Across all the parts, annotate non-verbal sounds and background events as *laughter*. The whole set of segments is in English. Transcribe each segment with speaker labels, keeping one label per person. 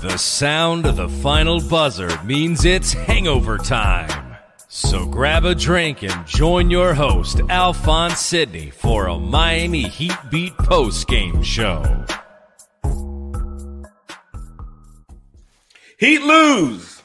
Speaker 1: The sound of the final buzzer means it's hangover time. So grab a drink and join your host, Alphonse Sidney, for a Miami Heat Beat post game show.
Speaker 2: Heat lose.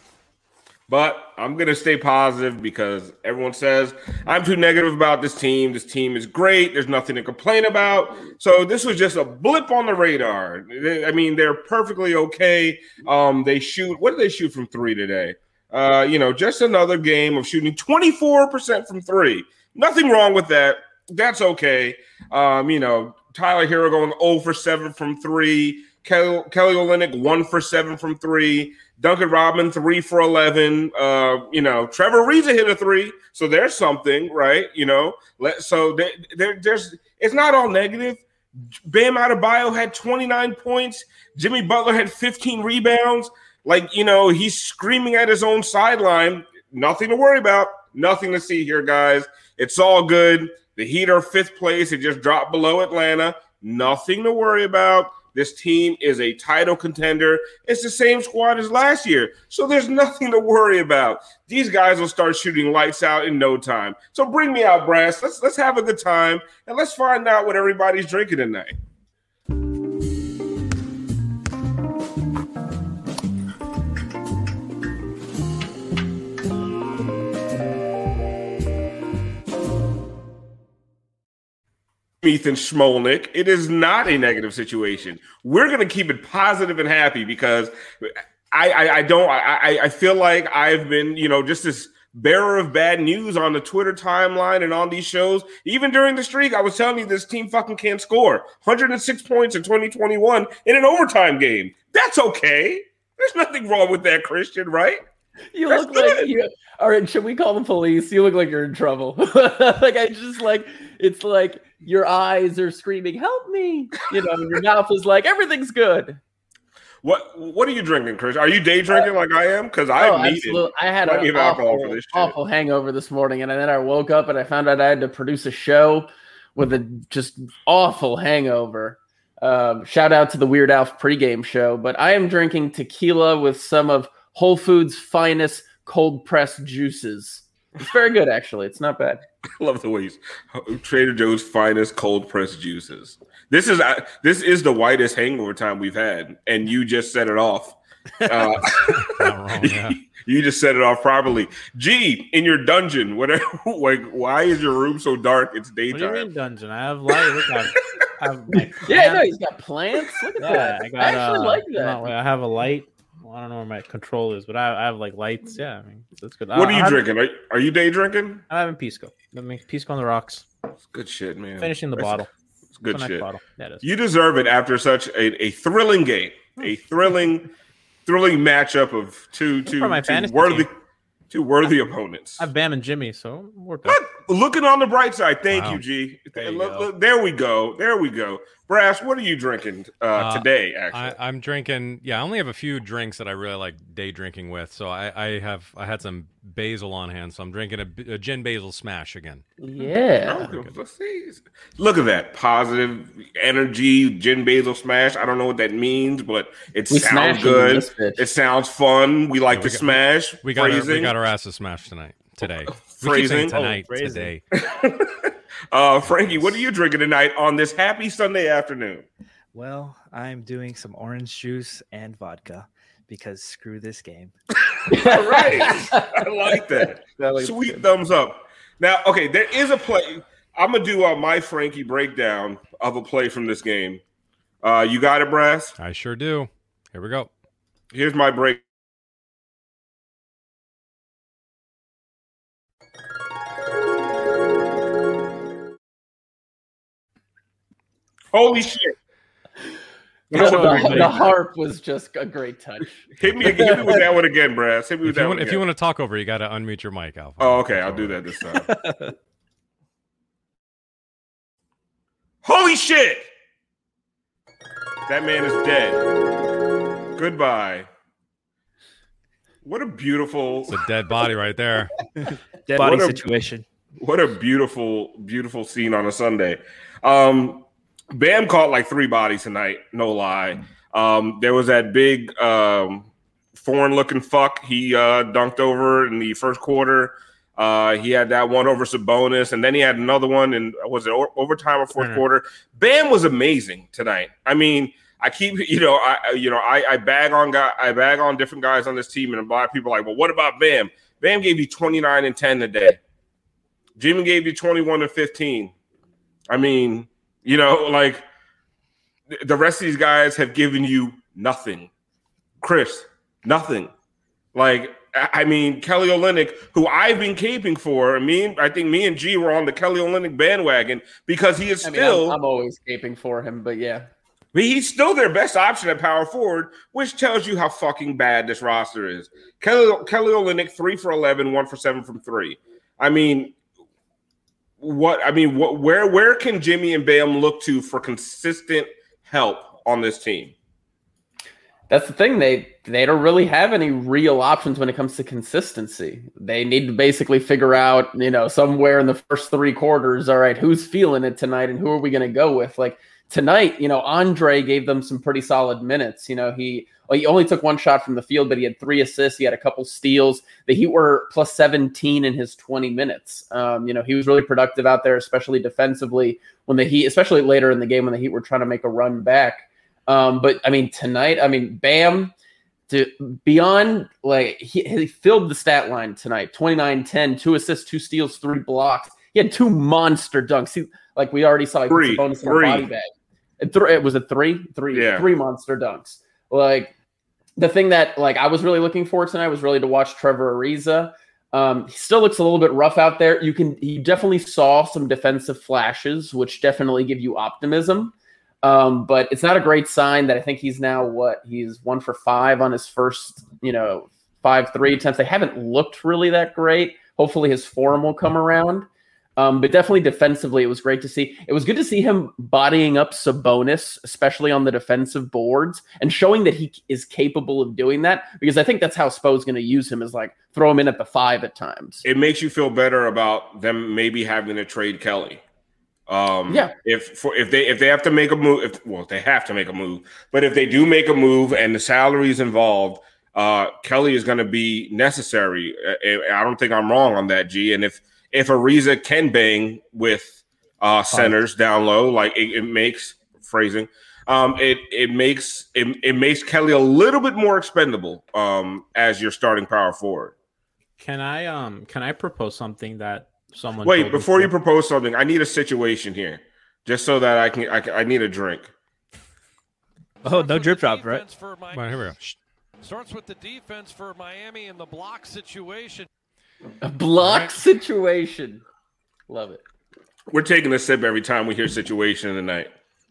Speaker 2: But I'm going to stay positive because everyone says I'm too negative about this team. This team is great. There's nothing to complain about. So this was just a blip on the radar. I mean, they're perfectly okay. Um, they shoot. What did they shoot from three today? Uh, you know, just another game of shooting 24% from three. Nothing wrong with that. That's okay. Um, you know, Tyler Herro going 0 for 7 from three. Kelly, Kelly Olynyk 1 for 7 from three. Duncan Robin, three for 11. Uh, you know, Trevor Ariza hit a three. So there's something, right? You know, let, so there, there, there's, it's not all negative. Bam Adebayo had 29 points. Jimmy Butler had 15 rebounds. Like, you know, he's screaming at his own sideline. Nothing to worry about. Nothing to see here, guys. It's all good. The Heat are fifth place. It just dropped below Atlanta. Nothing to worry about. This team is a title contender. It's the same squad as last year. So there's nothing to worry about. These guys will start shooting lights out in no time. So bring me out, brass. Let's let's have a good time and let's find out what everybody's drinking tonight. Ethan Skolnick. It is not a negative situation. We're going to keep it positive and happy because I, I, I don't. I, I feel like I've been, you know, just this bearer of bad news on the Twitter timeline and on these shows. Even during the streak, I was telling you this team fucking can't score 106 points in 2021 in an overtime game. That's okay. There's nothing wrong with that, Christian, right?
Speaker 3: You That's look good. like you. All right, should we call the police? You look like you're in trouble. *laughs* like I just like it's like your eyes are screaming, "Help me!" You know, your mouth is like, "Everything's good."
Speaker 2: What What are you drinking, Chris? Are you day drinking uh, like I am? Because I oh, needed
Speaker 3: I had an awful, awful hangover this morning, and then I woke up and I found out I had to produce a show with a just awful hangover. Um, shout out to the Weird Alf pregame show, but I am drinking tequila with some of Whole Foods' finest cold pressed juices. It's very good, actually. It's not bad. *laughs*
Speaker 2: I love the way you, Trader Joe's finest cold pressed juices. This is uh, this is the whitest hangover time we've had, and you just set it off. Uh, *laughs* wrong, *laughs* yeah. you just set it off properly. G in your dungeon. Whatever. Like, why is your room so dark? It's daytime.
Speaker 4: What do you mean dungeon? I have light. Look, I have,
Speaker 3: I have yeah, no, he's got plants. Look at yeah, that. I, got, I actually uh, like that.
Speaker 4: No, I have a light I don't know where my control is, but I, I have like lights. Yeah, I mean that's good.
Speaker 2: What I, are you drinking? Are, are, you day drinking?
Speaker 4: I'm having pisco. I mean pisco on the rocks.
Speaker 2: It's good shit, man.
Speaker 4: Finishing the
Speaker 2: that's,
Speaker 4: bottle.
Speaker 2: It's good shit. Bottle. Yeah, it. You deserve it after such a, a thrilling game, a hmm. thrilling, thrilling matchup of two two, two worthy. Team two worthy opponents.
Speaker 4: I have Bam and Jimmy, so we're
Speaker 2: good. Looking on the bright side, thank wow. you, G. There, you look, look, there, we go. There we go. Brass, what are you drinking uh, uh, today? Actually,
Speaker 5: I, am drinking. Yeah, I only have a few drinks that I really like day drinking with. So I, I have I had some basil on hand, so I'm drinking a, a gin basil smash again.
Speaker 3: Yeah.
Speaker 2: Look at that positive energy gin basil smash. I don't know what that means, but it we sounds good. It sounds fun. We like yeah, we to got, smash.
Speaker 5: We got our, we got our asses smashed tonight. Today. *laughs*
Speaker 2: Phrasing
Speaker 5: tonight. Oh, today. *laughs*
Speaker 2: uh, Frankie, what are you drinking tonight on this happy Sunday afternoon?
Speaker 6: Well, I'm doing some orange juice and vodka because screw this game.
Speaker 2: All *laughs* right. I like that. that Sweet good. thumbs up. Now, okay, there is a play. I'm gonna do uh, my Frankie breakdown of a play from this game. Uh, you got it, Brass?
Speaker 5: I sure do. Here we go.
Speaker 2: Here's my break. Holy shit!
Speaker 3: The, the, the, harp was just a great touch.
Speaker 2: hit me, hit me with that one again, Brad. Hit me with
Speaker 5: if
Speaker 2: that
Speaker 5: you
Speaker 2: want,
Speaker 5: If you want to talk over, you got to unmute your mic, Alpha.
Speaker 2: Oh, okay. I'll do that this time. *laughs* Holy shit! That man is dead. Goodbye. What a beautiful.
Speaker 5: It's a dead body right there.
Speaker 6: dead body a, situation.
Speaker 2: What a beautiful, beautiful scene on a Sunday. Um, Bam caught like three bodies tonight, no lie. Um, there was that big um, foreign looking fuck he uh, dunked over in the first quarter. Uh, he had that one over Sabonis, and then he had another one in was it overtime or 4th mm-hmm. quarter? Bam was amazing tonight. I mean, I keep you know I you know I, I bag on guy I bag on different guys on this team, and a lot of people are like, well, what about Bam? Bam gave you twenty nine and ten today. Jimmy gave you twenty one and fifteen. I mean, you know, like the rest of these guys have given you nothing. Chris, nothing. Like, I mean, Kelly Olynyk, who I've been caping for. I mean, I think me and G were on the Kelly Olynyk bandwagon because he is I mean, still.
Speaker 3: I'm, I'm, always caping for him, but yeah.
Speaker 2: I mean, he's still their best option at power forward, which tells you how fucking bad this roster is. Kelly Kelly Olynyk, three for 11, one for seven from three. I mean, what I mean, what where where can Jimmy and Bam look to for consistent help on this team?
Speaker 3: That's the thing. They they don't really have any real options when it comes to consistency. They need to basically figure out, you know, somewhere in the first three quarters, all right, who's feeling it tonight and who are we going to go with? Like tonight, you know, Andre gave them some pretty solid minutes. You know, he well, he only took one shot from the field, but he had three assists. He had a couple steals. The Heat were plus 17 in his 20 minutes. Um, you know, he was really productive out there, especially defensively when the Heat, especially later in the game when the Heat were trying to make a run back. Um, but I mean, tonight, I mean, Bam, to beyond like he, he filled the stat line tonight 29 10, two assists, two steals, three blocks. He had two monster dunks. He, like we already saw, he three, bonus three. body bag. It, th- it was a three, three, yeah. three monster dunks. Like the thing that like I was really looking for tonight was really to watch Trevor Ariza. Um, he still looks a little bit rough out there. You can he definitely saw some defensive flashes, which definitely give you optimism. Um, but it's not a great sign that I think he's now what he's one for five on his first, you know, five three attempts. They haven't looked really that great. Hopefully his form will come around. Um, but definitely defensively, it was great to see. It was good to see him bodying up Sabonis, especially on the defensive boards, and showing that he is capable of doing that. Because I think that's how Spo's going to use him is like throw him in at the five at times.
Speaker 2: It makes you feel better about them maybe having to trade Kelly. Um,
Speaker 3: yeah.
Speaker 2: If for if they if they have to make a move, if well they have to make a move, but if they do make a move and the salary is involved, uh, Kelly is going to be necessary. I don't think I'm wrong on that, G. And if if Ariza can bang with uh, centers down low, like it, it makes phrasing, um, it it makes it, it makes Kelly a little bit more expendable um, as your starting power forward.
Speaker 4: Can I um can I propose something that someone
Speaker 2: wait before you propose something? I need a situation here, just so that I can I, can, I need a drink.
Speaker 6: Oh, no drip drop, right?
Speaker 5: Right, here we go.
Speaker 7: Starts with the defense for Miami in the block situation.
Speaker 3: A block right. situation. Love it.
Speaker 2: We're taking a sip every time we hear situation in the night.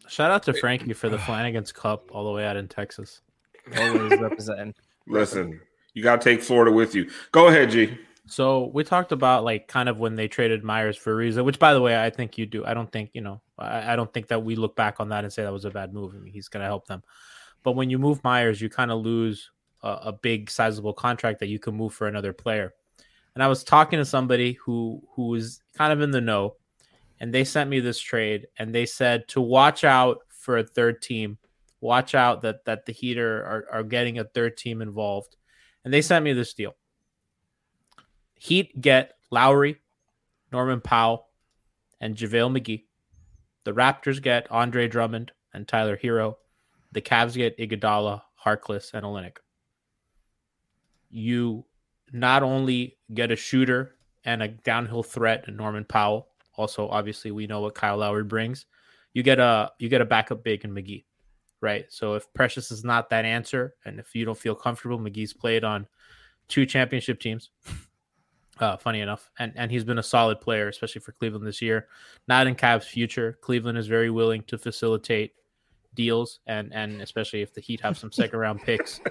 Speaker 4: Shout out to Frankie for the Flanagan's Cup all the way out in Texas.
Speaker 6: Always representing.
Speaker 2: Listen, you got to take Florida with you. Go ahead, G.
Speaker 4: So we talked about like kind of when they traded Myers for Ariza, which by the way, I think you do. I don't think, you know, I, I don't think that we look back on that and say that was a bad move. I mean, he's going to help them. But when you move Myers, you kind of lose a, a big sizable contract that you can move for another player. And I was talking to somebody who who was kind of in the know, and they sent me this trade, and they said to watch out for a third team, watch out that that the Heater are, are getting a third team involved, and they sent me this deal. Heat get Lowry, Norman Powell, and JaVale McGee. The Raptors get Andre Drummond and Tyler Herro. The Cavs get Iguodala, Harkless, and Olynyk. You not only get a shooter and a downhill threat in Norman Powell. Also, obviously, we know what Kyle Lowry brings. You get a you get a backup big in McGee, right? So if Precious is not that answer, and if you don't feel comfortable, McGee's played on two championship teams. *laughs* Uh, funny enough, and and he's been a solid player, especially for Cleveland this year. Not in Cavs' future. Cleveland is very willing to facilitate deals, and and especially if the Heat have some second round picks. *laughs*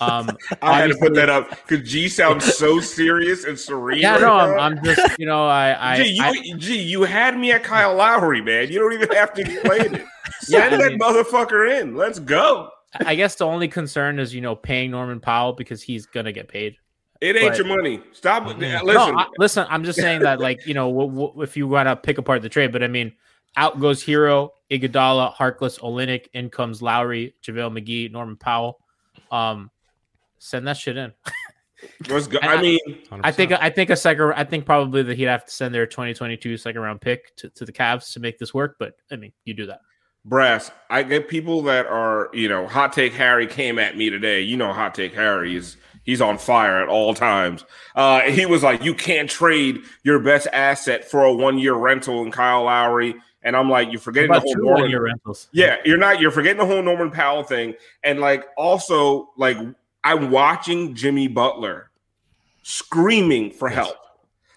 Speaker 2: Um, I had to put that up because G sounds *laughs* so serious and serene.
Speaker 4: Yeah, right no, I'm, I'm, just you know I, I
Speaker 2: G, you, I, G, you had me at Kyle Lowry, man. You don't even have to explain it. *laughs* Send yeah, that mean, motherfucker in. Let's go.
Speaker 4: I guess the only concern is you know paying Norman Powell because he's gonna get paid.
Speaker 2: It ain't but, your money. Stop. Listen,
Speaker 4: no, I, listen. I'm just saying that, like, you know, w- w- if you want to pick apart the trade, but I mean, out goes Herro, Iguodala, Harkless, Olynyk. In comes Lowry, JaVale McGee, Norman Powell. Um, send that shit in. *laughs*
Speaker 2: Let's go. I mean,
Speaker 4: 100%. I think I think a second. I think probably that he'd have to send their 2022 second round pick to, to the Cavs to make this work. But I mean, you do that.
Speaker 2: Brass, I get people that are, you know, hot take Harry came at me today. You know, hot take Harry is he's on fire at all times. Uh, he was like, you can't trade your best asset for a one year rental in Kyle Lowry. And I'm like, you're forgetting the whole Norman
Speaker 4: rentals.
Speaker 2: Yeah, you're not. You're forgetting the whole Norman Powell thing. And like, also, like, I'm watching Jimmy Butler screaming for yes. help.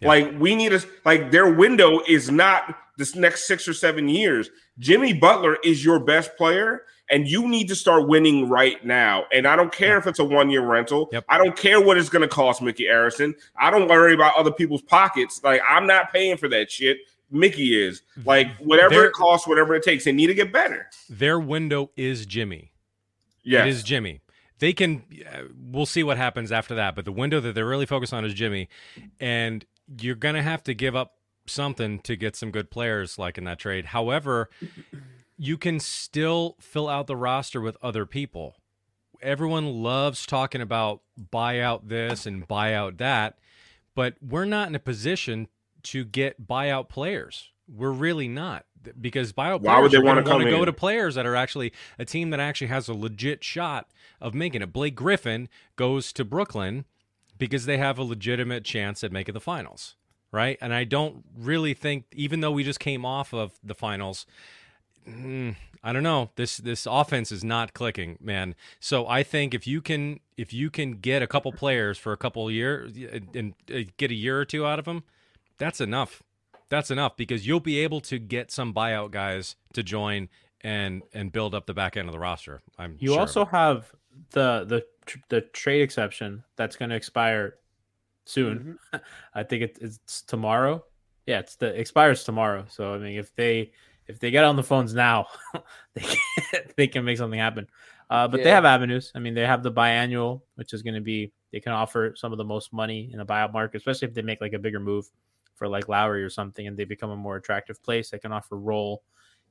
Speaker 2: Yeah. Like, we need a like their window is not this next six or seven years. Jimmy Butler is your best player, and you need to start winning right now. And I don't care if it's a one year rental. Yep. I don't care what it's going to cost Micky Arison. I don't worry about other people's pockets. Like I'm not paying for that shit. Mickey is like whatever their, it costs, whatever it takes. They need to get better.
Speaker 5: Their window is Jimmy.
Speaker 2: Yeah,
Speaker 5: it is Jimmy. They can. Uh, we'll see what happens after that. But the window that they're really focused on is Jimmy, and you're gonna have to give up something to get some good players like in that trade. However, you can still fill out the roster with other people. Everyone loves talking about buyout this and buyout that, but we're not in a position to get buyout players. We're really not because buyout Why players would they want to go to players that are actually a team that actually has a legit shot of making it. Blake Griffin goes to Brooklyn because they have a legitimate chance at making the finals right? And I don't really think, even though we just came off of the finals, mm, I don't know. This this offense is not clicking, man. So I think if you can if you can get a couple players for a couple years and uh, get a year or two out of them, that's enough. That's enough because you'll be able to get some buyout guys to join and and build up the back end of the roster. I'm
Speaker 4: you
Speaker 5: sure
Speaker 4: also have the the the trade exception that's going to expire soon. Mm-hmm. *laughs* I think it, it's tomorrow. Yeah, it's the expires tomorrow. So I mean, if they if they get on the phones now, *laughs* they can, *laughs* they can make something happen. Uh, but yeah. they have avenues. I mean, they have the biannual, which is going to be they can offer some of the most money in a buyout market, especially if they make like a bigger move for like Lowry or something, and they become a more attractive place. They can offer role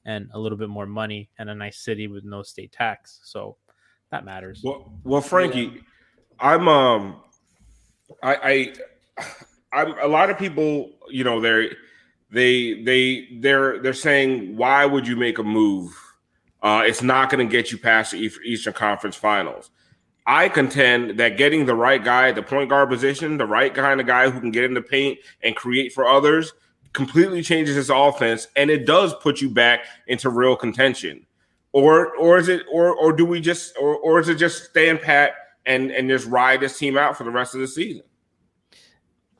Speaker 4: and a little bit more money and a nice city with no state tax. So that matters.
Speaker 2: Well, well, Frankie, yeah. I'm um I, I I'm a lot of people, you know, they're they they they're they're saying why would you make a move? Uh, it's not going to get you past the Eastern Conference Finals. I contend that getting the right guy at the point guard position, the right kind of guy who can get in the paint and create for others, completely changes his offense, and it does put you back into real contention. Or or is it or or do we just or or is it just stand pat and and just ride this team out for the rest of the season?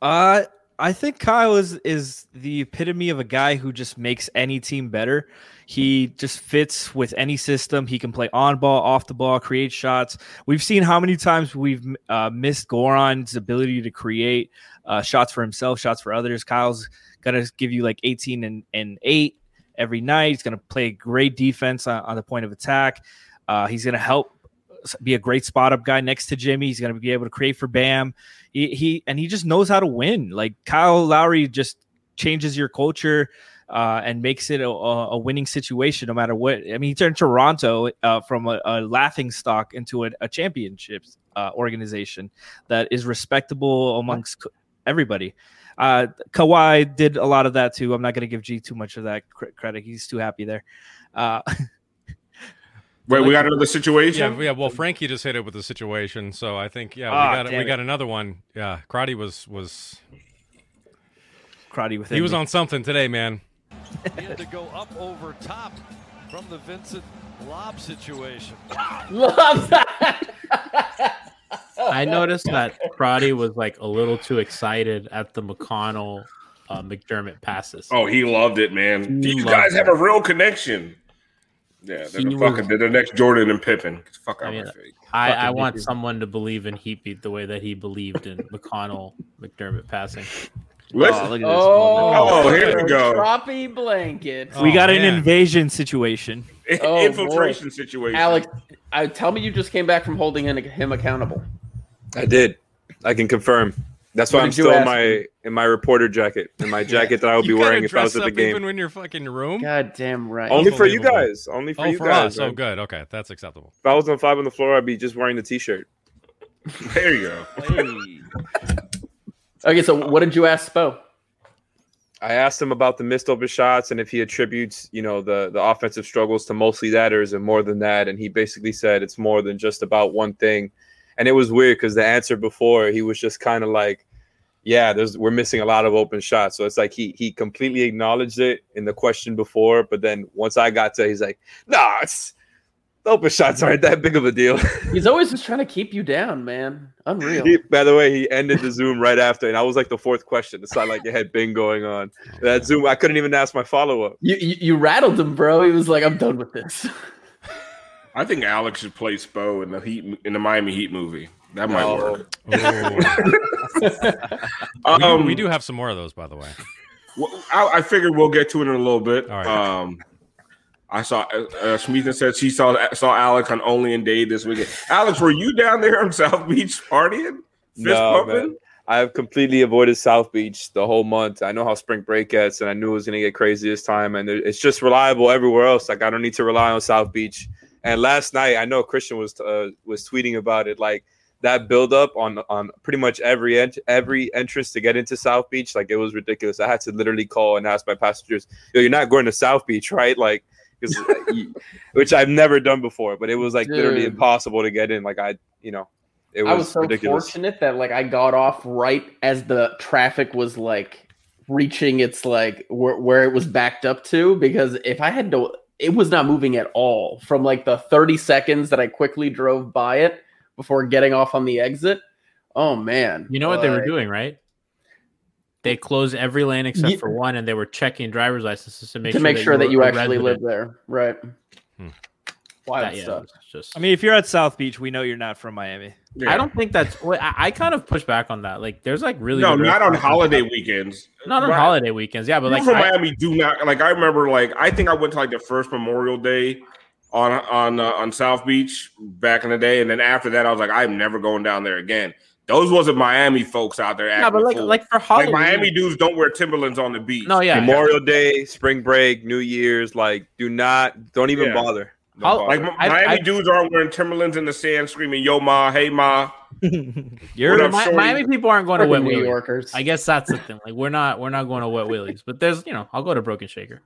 Speaker 6: Uh, I think Kyle is is the epitome of a guy who just makes any team better. He just fits with any system. He can play on ball, off the ball, create shots. We've seen how many times we've uh, missed Goran's ability to create uh, shots for himself, shots for others. Kyle's gonna give you like 18 and, and eight every night. He's gonna play great defense on, on the point of attack. Uh, he's gonna help be a great spot up guy next to Jimmy. He's to be able to create for Bam. He, he and he just knows how to win. Like Kyle Lowry just changes your culture uh, and makes it a, a, winning situation no matter what. I mean, he turned Toronto uh, from a, a, laughing stock into a, a championships uh, organization that is respectable amongst everybody. Uh, Kawhi did a lot of that too. I'm not going to give G too much of that credit. He's too happy there. *laughs*
Speaker 2: Wait, we got another situation.
Speaker 5: Yeah, yeah. Well, Frankie just hit it with the situation, so I think yeah, oh, we got we got another one. Yeah, Crotty was was
Speaker 6: Crotty with
Speaker 5: he was on something today, man.
Speaker 7: he had to go up over top from the Vincent lob situation.
Speaker 3: Love that.
Speaker 4: I noticed that Crotty was like a little too excited at the McConnell uh, McDermott passes.
Speaker 2: Oh, he loved it, man. He you guys it. have a real connection. Yeah, they're, the fucking, they're the next Jordan and Pippen. Fuck out I mean.
Speaker 4: I, I want someone to believe in Heatbeat the way that he believed in *laughs* McConnell McDermott passing.
Speaker 2: Listen. Oh, oh, oh, here we go.
Speaker 3: Droppy blanket.
Speaker 6: we got an invasion situation. *laughs*
Speaker 2: Oh, Infiltration boy. situation.
Speaker 3: Alex, I, tell me you just came back from holding him accountable.
Speaker 8: I did. I can confirm. That's why I'm still in my in my reporter jacket, in my *laughs* jacket that I would be wearing if I was at the game.
Speaker 5: Even when you're fucking room.
Speaker 3: God damn right.
Speaker 8: Only for you guys. Only for
Speaker 5: oh,
Speaker 8: you
Speaker 5: for
Speaker 8: guys.
Speaker 5: Us. Oh, good. Okay, that's acceptable.
Speaker 8: If I was on five on the floor, I'd be just wearing the t-shirt. *laughs*
Speaker 2: there you go.
Speaker 3: Hey. okay, so what did you ask Spo?
Speaker 8: I asked him about the missed open shots and if he attributes, you know, the the offensive struggles to mostly that or is it more than that? And he basically said it's more than just about one thing. And it was weird because the answer before he was just kind of like, yeah, there's we're missing a lot of open shots. So it's like he he completely acknowledged it in the question before, but then once I got to, he's like, nah, it's open shots aren't that big of a deal. *laughs*
Speaker 3: He's always just trying to keep you down, man. Unreal.
Speaker 8: He, by the way, he ended the Zoom right after, and I was like the fourth question. It's not like it had been going on. That Zoom, I couldn't even ask my follow up.
Speaker 3: You, you, you rattled him, bro. He was like, "I'm done with this." *laughs*
Speaker 2: I think Alex should play Spo in the Heat in the Miami Heat movie. That might oh. work.
Speaker 5: um, *laughs* we, we, do have some more of those, by the way.
Speaker 2: Well, I, I figured we'll get to it in a little bit. All right. Um, I saw uh, uh said she saw saw Alex on Only in Dade this weekend. Alex, were you down there on South Beach partying? Fist no, pumping? Man.
Speaker 8: I have completely avoided South Beach the whole month. I know how spring break gets, and I knew it was going to get crazy this time. And it's just reliable everywhere else. Like I don't need to rely on South Beach. And last night, I know Christian was uh, was tweeting about it. Like that build up on on pretty much every ent- every entrance to get into South Beach, like it was ridiculous. I had to literally call and ask my passengers, "Yo, you're not going to South Beach, right?" Like, *laughs* which I've never done before, but it was like Dude. literally impossible to get in. Like I, you know, it was, I was so ridiculous.
Speaker 3: fortunate that like I got off right as the traffic was like reaching its like where, where it was backed up to because if I had to it was not moving at all from like the 30 seconds that I quickly drove by it before getting off on the exit. Oh man.
Speaker 4: You know what they were doing, right? They closed every lane except yeah. for one, and they were checking driver's licenses to make
Speaker 3: to
Speaker 4: sure
Speaker 3: make
Speaker 4: that
Speaker 3: sure
Speaker 4: you
Speaker 3: that you actually live there, right? Hmm.
Speaker 6: Wild that, stuff. Yeah, just... I mean, if you're at South Beach, we know you're not from Miami.
Speaker 4: Yeah. I don't think that's. I, I, kind of push back on that. Like, there's like really
Speaker 2: no, not on holiday weekends.
Speaker 4: Not on right. holiday weekends. Yeah, but like
Speaker 2: from I, Miami, do not like. I remember like I think I went to like the first Memorial Day on on uh, on South Beach back in the day, and then after that, I was like, I'm never going down there again. Those wasn't Miami folks out there.
Speaker 4: Yeah, but like, like for Halloween,
Speaker 2: like Miami dudes don't wear Timberlands on the beach.
Speaker 4: No, yeah,
Speaker 8: Memorial Day, spring break, New Year's, like, do not, don't even yeah. bother.
Speaker 2: Like I, Miami I, dudes aren't wearing Timberlands in the sand, screaming "Yo ma, hey ma." *laughs*
Speaker 4: You're up, Mi- Miami people aren't going to wet New Yorkers. I guess that's the thing. Like we're not we're not going to wet willies, but there's you know I'll go to Broken Shaker.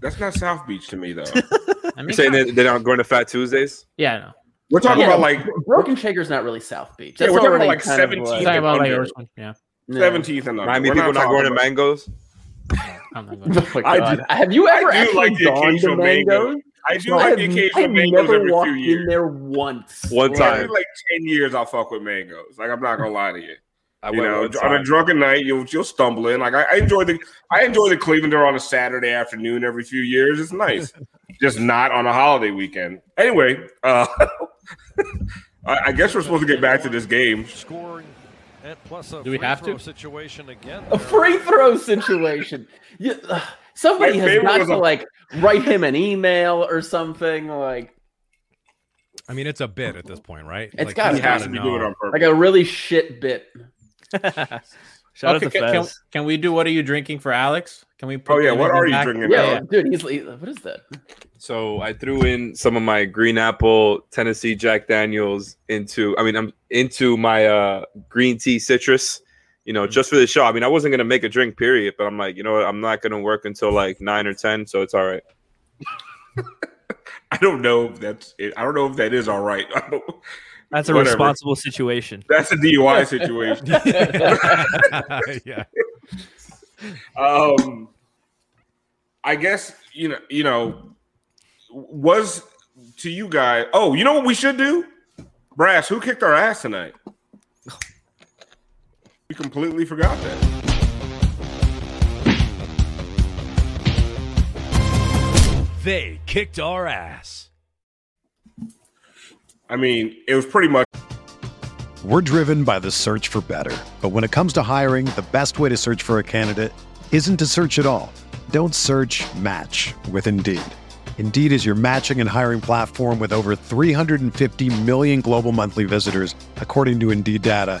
Speaker 2: That's not South Beach to me though. *laughs*
Speaker 8: I mean, You're saying they, they're not going to Fat Tuesdays?
Speaker 4: Yeah, no.
Speaker 2: We're talking yeah, about like
Speaker 3: Broken Shaker's not really South Beach.
Speaker 2: That's yeah, we're talking about like seventeenth. Like,
Speaker 4: talking about like yeah.
Speaker 2: Seventeenth and
Speaker 8: Miami people not, *laughs* not going to mangoes.
Speaker 3: oh I do, have you ever I actually like gone to mangoes?
Speaker 2: I do like the occasional mangoes every few years.
Speaker 3: in there once.
Speaker 8: One
Speaker 2: Like,
Speaker 8: time.
Speaker 2: every, like ten years, I'll fuck with mangoes. Like I'm not gonna lie to you.
Speaker 8: I
Speaker 2: you
Speaker 8: went
Speaker 2: know, on a drunken night, you'll you'll stumble in. Like I, I enjoy the I enjoy the Clevelander on a Saturday afternoon every few years. It's nice, *laughs* just not on a holiday weekend. Anyway, uh, *laughs* I, I guess we're supposed to get back to this game.
Speaker 7: Scoring and plus a
Speaker 9: Do we
Speaker 7: free
Speaker 9: have
Speaker 7: throw
Speaker 9: to?
Speaker 7: situation again.
Speaker 3: A free throw situation. You, uh, somebody
Speaker 2: My
Speaker 3: has got to
Speaker 2: a-
Speaker 3: like write him an email or something like
Speaker 5: I mean, it's a bit at this point, right?
Speaker 3: It's
Speaker 5: Like,
Speaker 3: gotta
Speaker 5: he's
Speaker 2: He has
Speaker 5: gotta
Speaker 2: be doing it on purpose.
Speaker 3: like a really shit bit. *laughs*
Speaker 6: Shout
Speaker 9: okay,
Speaker 6: out to
Speaker 9: can, can,
Speaker 6: Fez.
Speaker 9: can we do what are you drinking for Alex? Can we?
Speaker 2: Oh, yeah, what are you
Speaker 9: back?
Speaker 2: drinking?
Speaker 3: Yeah,
Speaker 2: Yeah.
Speaker 3: dude, he's like, what is that?
Speaker 8: So I threw in some of my green apple Tennessee Jack Daniels into I mean I'm into my uh green tea citrus, you know, just for the show. I mean I wasn't gonna make a drink period, but I'm like, you know what, I'm not gonna work until like nine or ten, so it's all right. *laughs*
Speaker 2: I don't know if that's it. I don't know if that is all right. *laughs*
Speaker 6: That's a
Speaker 2: Whatever.
Speaker 6: responsible situation. *laughs*
Speaker 2: That's a DUI situation.
Speaker 5: yeah.
Speaker 2: um, I guess you know. You know, was to you guys. Oh, you know what we should do? Brass, who kicked our ass tonight? We completely forgot that.
Speaker 10: They kicked our ass.
Speaker 2: I mean, it was pretty much.
Speaker 11: We're driven by the search for better. But when it comes to hiring, the best way to search for a candidate isn't to search at all. Don't search match with Indeed. Indeed is your matching and hiring platform with over 350 million global monthly visitors, according to Indeed data,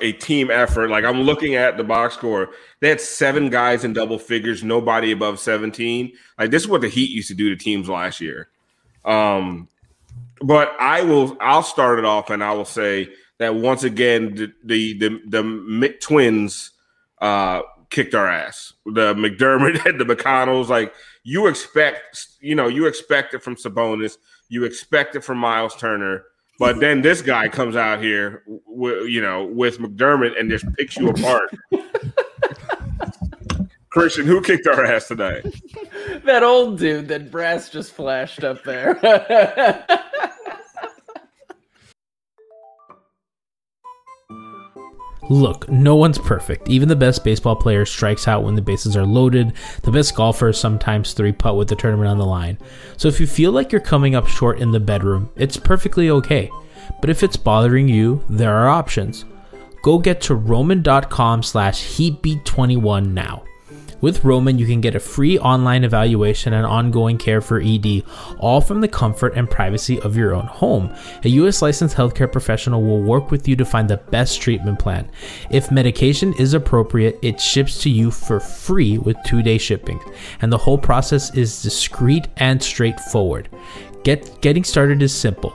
Speaker 2: A team effort. Like I'm looking at the box score. They had seven guys in double figures, nobody above 17. Like this is what the Heat used to do to teams last year. Um, but I will I'll start it off and I will say that once again the the the, the twins uh kicked our ass. The McDermott *laughs* and the McConnells, like you expect, you know, you expect it from Sabonis, you expect it from Miles Turner. But then this guy comes out here, w- you know, with McDermott and just picks you apart. *laughs* Christian, who kicked our ass tonight?
Speaker 3: that old dude that Brass just flashed up there. *laughs*
Speaker 4: Look, no one's perfect. Even the best baseball player strikes out when the bases are loaded. The best golfers sometimes three putt with the tournament on the line. So if you feel like you're coming up short in the bedroom, it's perfectly okay. But if it's bothering you, there are options. Go get to roman.com slash heatbeat21 now. With Roman, you can get a free online evaluation and ongoing care for ED, all from the comfort and privacy of your own home. A US licensed healthcare professional will work with you to find the best treatment plan. If medication is appropriate, it ships to you for free with two day shipping, and the whole process is discreet and straightforward. Get, getting started is simple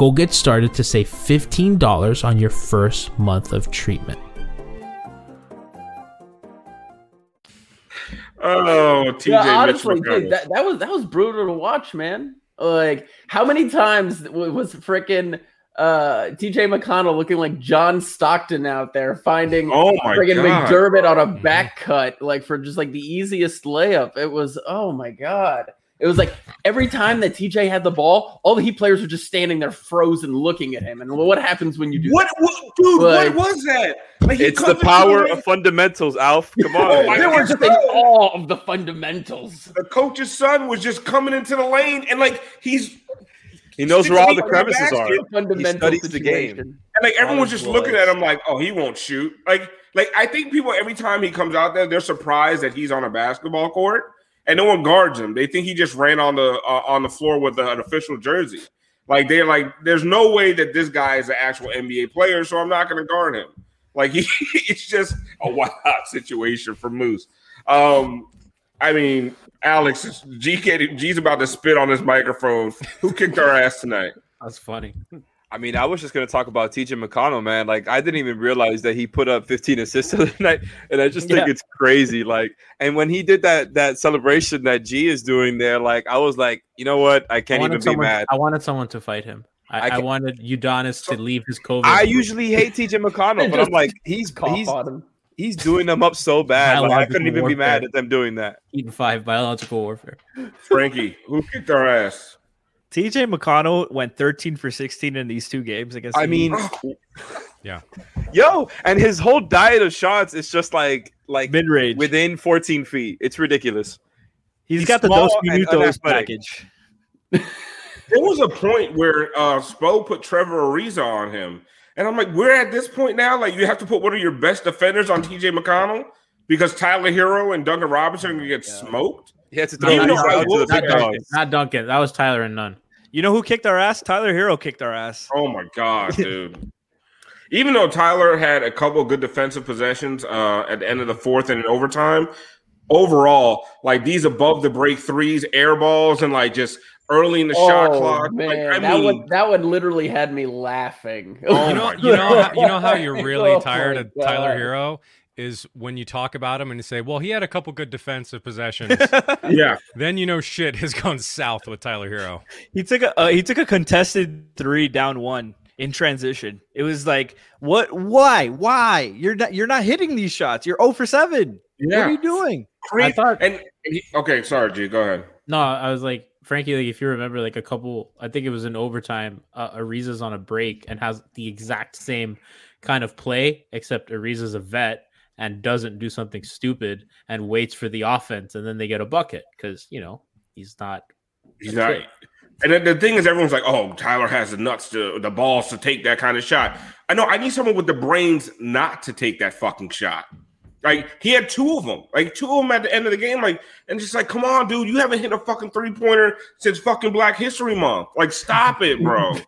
Speaker 4: Go get started to save $15 on your first month of treatment.
Speaker 2: Oh, TJ
Speaker 3: yeah, honestly, dude, that, that was that was brutal to watch, man. Like, how many times was freaking uh, TJ McConnell looking like John Stockton out there, finding
Speaker 2: oh my
Speaker 3: friggin' McDermott on a back cut, like for just like the easiest layup. It was oh my god. It was like every time that TJ had the ball, all the Heat players were just standing there frozen looking at him. And what happens when you do
Speaker 2: what,
Speaker 3: that?
Speaker 2: what dude, like, what was that?
Speaker 8: Like it's the power of fundamentals, Alf. *laughs* Come on.
Speaker 3: oh, they were just in awe of the fundamentals.
Speaker 2: The coach's son was just coming into the lane and like he's
Speaker 8: he knows where all the crevices are.
Speaker 3: Fundamental
Speaker 8: he studies
Speaker 3: situation.
Speaker 8: the game.
Speaker 2: And like everyone's just looking at him like, oh, he won't shoot. Like, like I think people every time he comes out there, they're surprised that he's on a basketball court and no one guards him. They think he just ran on the uh, on the floor with an official jersey. Like they're like, there's no way that this guy is an actual NBA player, so I'm not going to guard him. Like *laughs* he, it's just a wild situation for Moose. Um, I mean, Alex, GK, G's about to spit on this microphone. Who kicked our ass tonight?
Speaker 4: That's funny.
Speaker 8: I mean, I was just going to talk about TJ McConnell, man. Like, I didn't even realize that he put up 15 assists *laughs* the night, and I just think yeah. it's crazy. Like, and when he did that that celebration that G is doing there, like, I was like, you know what? I can't I even
Speaker 4: someone,
Speaker 8: be mad.
Speaker 4: I wanted someone to fight him. I, I, I wanted Udonis to leave his COVID.
Speaker 8: I usually hate TJ *laughs* McConnell, but I'm like, he's he's he's doing them up so bad. Like, I couldn't even warfare. be mad at them doing that.
Speaker 4: Eating five biological warfare.
Speaker 2: Frankie, who kicked our ass?
Speaker 6: TJ McConnell went 13 for 16 in these two games. I guess.
Speaker 8: I mean,
Speaker 5: yeah.
Speaker 8: Yo, and his whole diet of shots is just like like
Speaker 6: mid range
Speaker 8: within 14 feet. It's ridiculous.
Speaker 6: He's, He's got the Dos Minutos package.
Speaker 2: there was a point where uh Spo put Trevor Ariza on him, and I'm like, we're at this point now. Like, you have to put one of your best defenders on TJ McConnell because Tyler Herro and Duncan Robinson are gonna get yeah. smoked.
Speaker 8: He had to throw no,
Speaker 4: not, not, Duncan, not Duncan. That was Tyler and Nunn.
Speaker 6: You know who kicked our ass? Tyler Herro kicked our ass.
Speaker 2: Oh my god, *laughs* dude. Even though Tyler had a couple good defensive possessions uh, at the end of the fourth and in overtime, overall, like these above the break threes, air balls, and like just early in the oh, shot clock.
Speaker 3: Man,
Speaker 2: like, I
Speaker 3: that
Speaker 2: mean,
Speaker 3: one that one literally had me laughing.
Speaker 5: Oh you know, you know, how, you know how you're *laughs* really oh tired of God. Tyler Herro is when you talk about him and you say, "Well, he had a couple good defensive possessions." *laughs*
Speaker 2: yeah.
Speaker 5: Then you know shit has gone south with Tyler Herro. *laughs*
Speaker 6: He took a uh, he took a contested three down one in transition. It was like, what? Why? Why? You're not you're not hitting these shots. You're 0 for seven. Yeah. What are you doing?
Speaker 2: I thought. And, and okay, sorry, G. Go ahead.
Speaker 4: No, I was like, Frankie, like if you remember, like a couple, I think it was in overtime. Uh, Ariza's on a break and has the exact same kind of play, except Ariza's a vet and doesn't do something stupid and waits for the offense and then they get a bucket because you know he's not
Speaker 2: he's not and the thing is everyone's like oh tyler has the nuts to the balls to take that kind of shot. I know i need someone with the brains not to take that fucking shot. Like he had two of them like two of them at the end of the game like and just like come on dude you haven't hit a fucking three-pointer since fucking black history month. Like stop it bro. *laughs*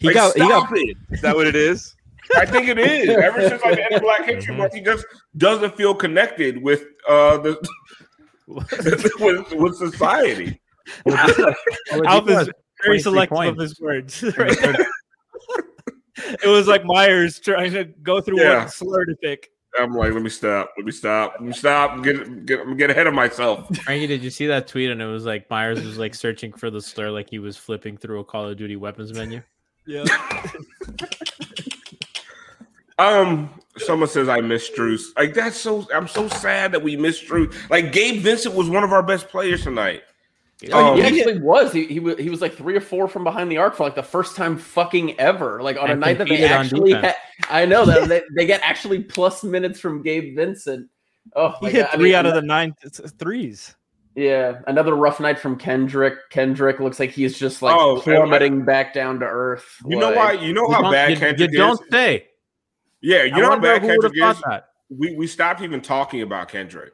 Speaker 8: He
Speaker 2: like,
Speaker 8: got he got it. is that what it is
Speaker 2: I think it is. Ever since like the end of Black History Month, he just doesn't feel connected with uh the *laughs* with, with society.
Speaker 6: Alf is very selective points. of his words. *laughs* *laughs* it was like Myers trying to go through yeah. one slur to pick.
Speaker 2: I'm like, let me stop. Let me stop. Let me stop. Get get get ahead of myself.
Speaker 4: Frankie, did you see that tweet? And it was like Myers was like searching for the slur, like he was flipping through a Call of Duty weapons menu.
Speaker 6: Yeah.
Speaker 2: Um, someone says I miss Strus. Like that's so. I'm so sad that we missed Strus. Like Gabe Vincent was one of our best players tonight.
Speaker 3: Oh, um, he actually was. He, he was he was like three or four from behind the arc for like the first time fucking ever. Like on a night that they actually had, I know that they, they get actually plus minutes from Gabe Vincent. Oh,
Speaker 6: he hit God. three I mean, out of the nine threes.
Speaker 3: Yeah, another rough night from Kendrick. Kendrick looks like he's just like oh, plummeting back down to earth.
Speaker 2: You like, know why? You know how bad
Speaker 4: you,
Speaker 2: Kendrick
Speaker 4: you don't say.
Speaker 2: Yeah, you I know how bad Kendrick is. That. We we stopped even talking about Kendrick.